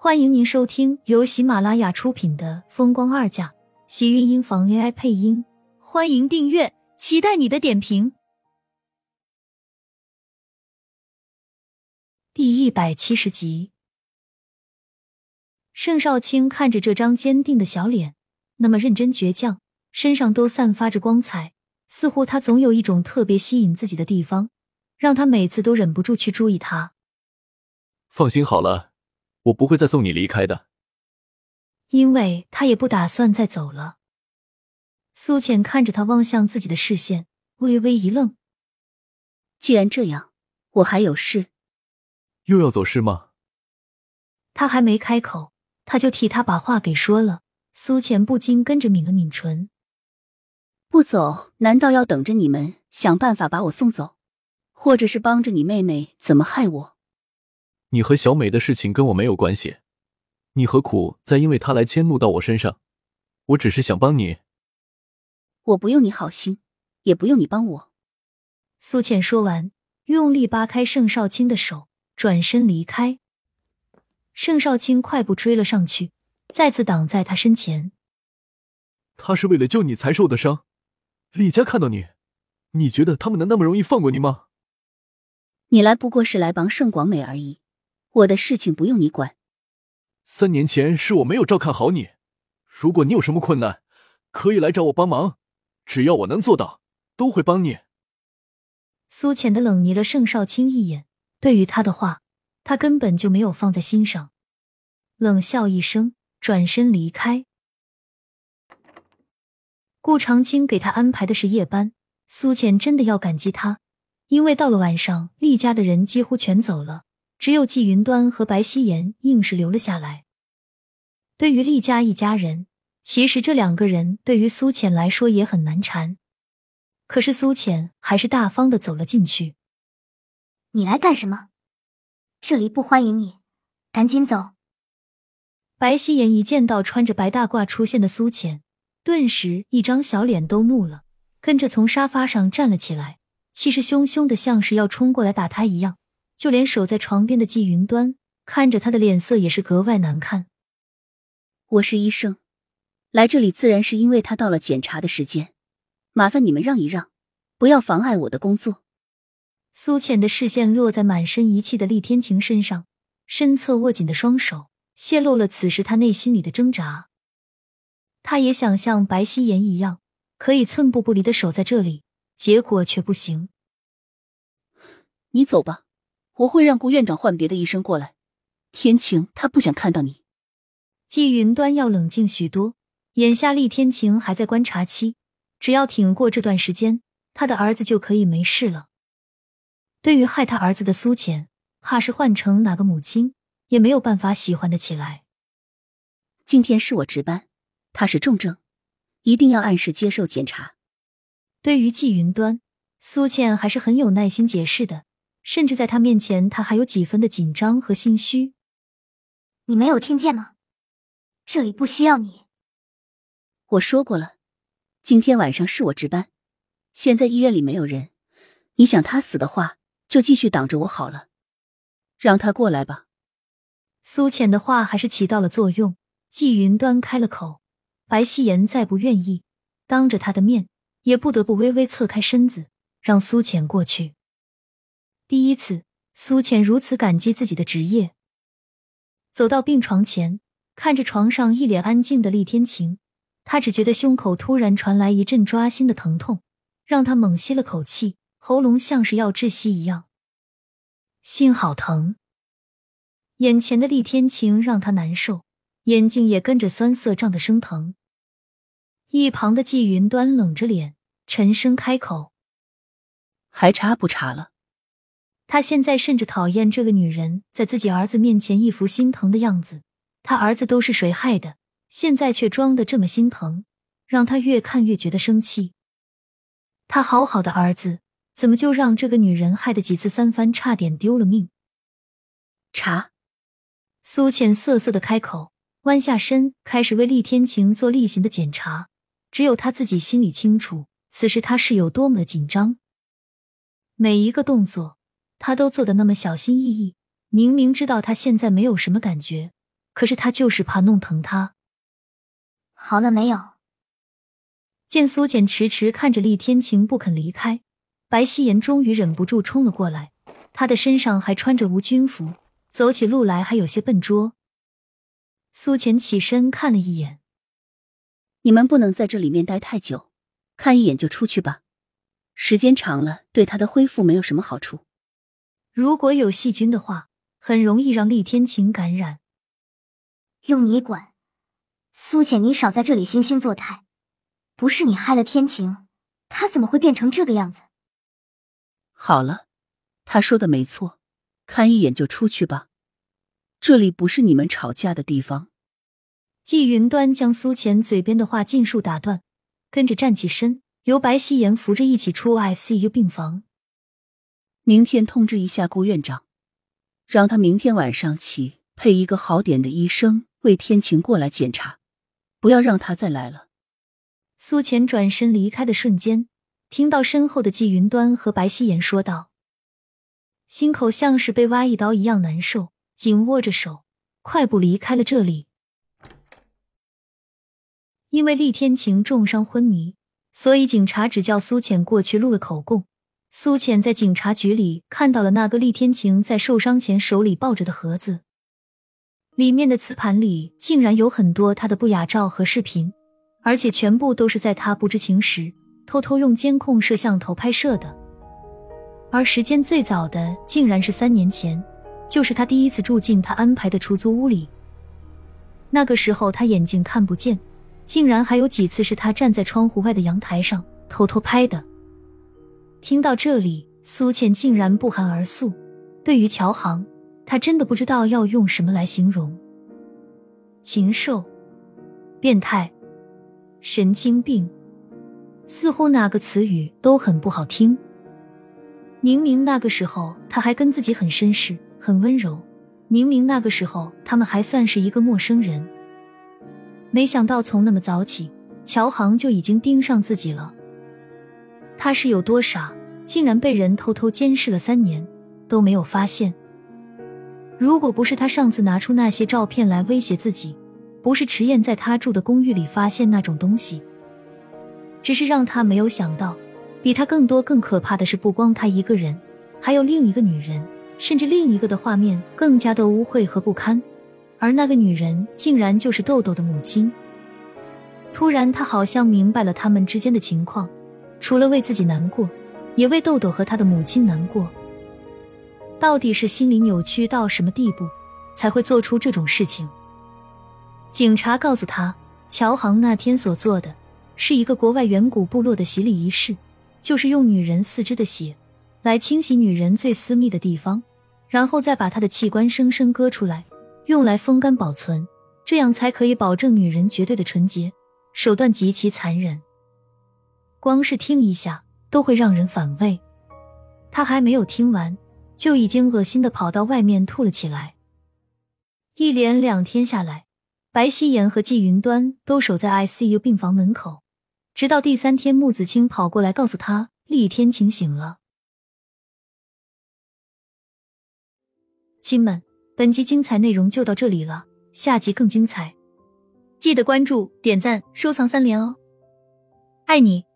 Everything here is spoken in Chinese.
欢迎您收听由喜马拉雅出品的《风光二嫁》，喜运音房 AI 配音。欢迎订阅，期待你的点评。第一百七十集，盛少卿看着这张坚定的小脸，那么认真倔强，身上都散发着光彩，似乎他总有一种特别吸引自己的地方，让他每次都忍不住去注意他。放心好了。我不会再送你离开的，因为他也不打算再走了。苏浅看着他望向自己的视线，微微一愣。既然这样，我还有事，又要走是吗？他还没开口，他就替他把话给说了。苏浅不禁跟着抿了抿唇。不走，难道要等着你们想办法把我送走，或者是帮着你妹妹怎么害我？你和小美的事情跟我没有关系，你何苦再因为她来迁怒到我身上？我只是想帮你。我不用你好心，也不用你帮我。苏浅说完，用力扒开盛少卿的手，转身离开。盛少卿快步追了上去，再次挡在他身前。他是为了救你才受的伤，李家看到你，你觉得他们能那么容易放过你吗？你来不过是来帮盛广美而已。我的事情不用你管。三年前是我没有照看好你，如果你有什么困难，可以来找我帮忙，只要我能做到，都会帮你。苏浅的冷睨了盛少卿一眼，对于他的话，他根本就没有放在心上，冷笑一声，转身离开。顾长青给他安排的是夜班，苏浅真的要感激他，因为到了晚上，厉家的人几乎全走了。只有季云端和白希言硬是留了下来。对于厉家一家人，其实这两个人对于苏浅来说也很难缠。可是苏浅还是大方的走了进去。你来干什么？这里不欢迎你，赶紧走！白希言一见到穿着白大褂出现的苏浅，顿时一张小脸都怒了，跟着从沙发上站了起来，气势汹汹的，像是要冲过来打他一样。就连守在床边的季云端看着他的脸色也是格外难看。我是医生，来这里自然是因为他到了检查的时间，麻烦你们让一让，不要妨碍我的工作。苏浅的视线落在满身遗气的厉天晴身上，身侧握紧的双手泄露了此时他内心里的挣扎。他也想像白希言一样，可以寸步不离的守在这里，结果却不行。你走吧。我会让顾院长换别的医生过来。天晴，他不想看到你。季云端要冷静许多。眼下厉天晴还在观察期，只要挺过这段时间，他的儿子就可以没事了。对于害他儿子的苏浅，怕是换成哪个母亲也没有办法喜欢的起来。今天是我值班，他是重症，一定要按时接受检查。对于季云端，苏倩还是很有耐心解释的。甚至在他面前，他还有几分的紧张和心虚。你没有听见吗？这里不需要你。我说过了，今天晚上是我值班。现在医院里没有人，你想他死的话，就继续挡着我好了。让他过来吧。苏浅的话还是起到了作用。季云端开了口，白希言再不愿意，当着他的面，也不得不微微侧开身子，让苏浅过去。第一次，苏浅如此感激自己的职业。走到病床前，看着床上一脸安静的厉天晴，他只觉得胸口突然传来一阵抓心的疼痛，让他猛吸了口气，喉咙像是要窒息一样。心好疼。眼前的厉天晴让他难受，眼睛也跟着酸涩胀得生疼。一旁的季云端冷着脸，沉声开口：“还查不查了？”他现在甚至讨厌这个女人在自己儿子面前一副心疼的样子。他儿子都是谁害的？现在却装的这么心疼，让他越看越觉得生气。他好好的儿子，怎么就让这个女人害得几次三番，差点丢了命？查。苏浅瑟瑟的开口，弯下身开始为厉天晴做例行的检查。只有他自己心里清楚，此时他是有多么的紧张，每一个动作。他都做的那么小心翼翼，明明知道他现在没有什么感觉，可是他就是怕弄疼他。好了没有？见苏浅迟迟看着厉天晴不肯离开，白希言终于忍不住冲了过来。他的身上还穿着无菌服，走起路来还有些笨拙。苏浅起身看了一眼，你们不能在这里面待太久，看一眼就出去吧。时间长了，对他的恢复没有什么好处。如果有细菌的话，很容易让厉天晴感染。用你管？苏浅，你少在这里惺惺作态。不是你害了天晴，他怎么会变成这个样子？好了，他说的没错，看一眼就出去吧。这里不是你们吵架的地方。季云端将苏浅嘴边的话尽数打断，跟着站起身。由白希言扶着一起出 ICU 病房。明天通知一下顾院长，让他明天晚上起配一个好点的医生为天晴过来检查，不要让他再来了。苏浅转身离开的瞬间，听到身后的季云端和白希言说道，心口像是被挖一刀一样难受，紧握着手，快步离开了这里。因为厉天晴重伤昏迷。所以警察只叫苏浅过去录了口供。苏浅在警察局里看到了那个厉天晴在受伤前手里抱着的盒子，里面的磁盘里竟然有很多他的不雅照和视频，而且全部都是在他不知情时偷偷用监控摄像头拍摄的。而时间最早的竟然是三年前，就是他第一次住进他安排的出租屋里。那个时候他眼睛看不见。竟然还有几次是他站在窗户外的阳台上偷偷拍的。听到这里，苏倩竟然不寒而栗。对于乔航，她真的不知道要用什么来形容：禽兽、变态、神经病，似乎哪个词语都很不好听。明明那个时候他还跟自己很绅士、很温柔，明明那个时候他们还算是一个陌生人。没想到从那么早起，乔航就已经盯上自己了。他是有多傻，竟然被人偷偷监视了三年都没有发现？如果不是他上次拿出那些照片来威胁自己，不是迟燕在他住的公寓里发现那种东西，只是让他没有想到，比他更多更可怕的是，不光他一个人，还有另一个女人，甚至另一个的画面更加的污秽和不堪。而那个女人竟然就是豆豆的母亲。突然，他好像明白了他们之间的情况，除了为自己难过，也为豆豆和他的母亲难过。到底是心理扭曲到什么地步，才会做出这种事情？警察告诉他，乔航那天所做的是一个国外远古部落的洗礼仪式，就是用女人四肢的血来清洗女人最私密的地方，然后再把她的器官生生割出来。用来风干保存，这样才可以保证女人绝对的纯洁。手段极其残忍，光是听一下都会让人反胃。他还没有听完，就已经恶心的跑到外面吐了起来。一连两天下来，白希言和季云端都守在 ICU 病房门口，直到第三天，穆子清跑过来告诉他，厉天晴醒了。亲们。本集精彩内容就到这里了，下集更精彩，记得关注、点赞、收藏三连哦，爱你。